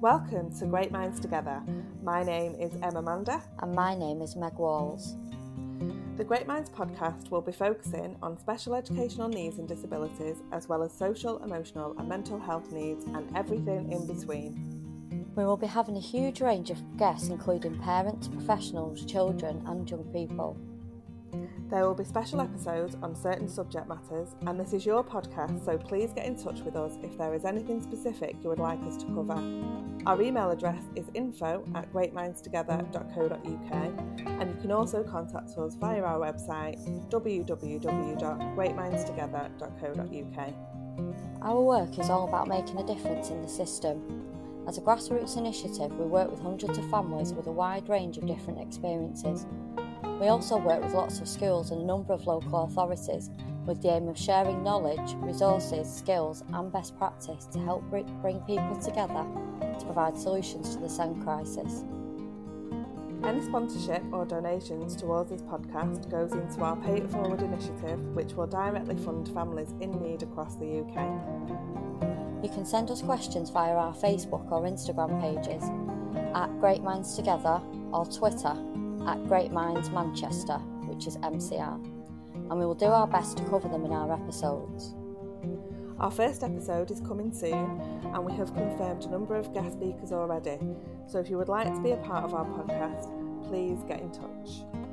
Welcome to Great Minds Together. My name is Emma Mander. And my name is Meg Walls. The Great Minds podcast will be focusing on special educational needs and disabilities, as well as social, emotional, and mental health needs, and everything in between. We will be having a huge range of guests, including parents, professionals, children, and young people. There will be special episodes on certain subject matters, and this is your podcast, so please get in touch with us if there is anything specific you would like us to cover. Our email address is info at greatmindstogether.co.uk, and you can also contact us via our website www.greatmindstogether.co.uk. Our work is all about making a difference in the system. As a grassroots initiative, we work with hundreds of families with a wide range of different experiences. We also work with lots of schools and a number of local authorities with the aim of sharing knowledge, resources, skills, and best practice to help bring people together to provide solutions to the SEND crisis. Any sponsorship or donations towards this podcast goes into our Pay It Forward initiative, which will directly fund families in need across the UK. You can send us questions via our Facebook or Instagram pages at Great Minds Together or Twitter at Great Minds Manchester, which is MCR, and we will do our best to cover them in our episodes. Our first episode is coming soon, and we have confirmed a number of guest speakers already. So if you would like to be a part of our podcast, please get in touch.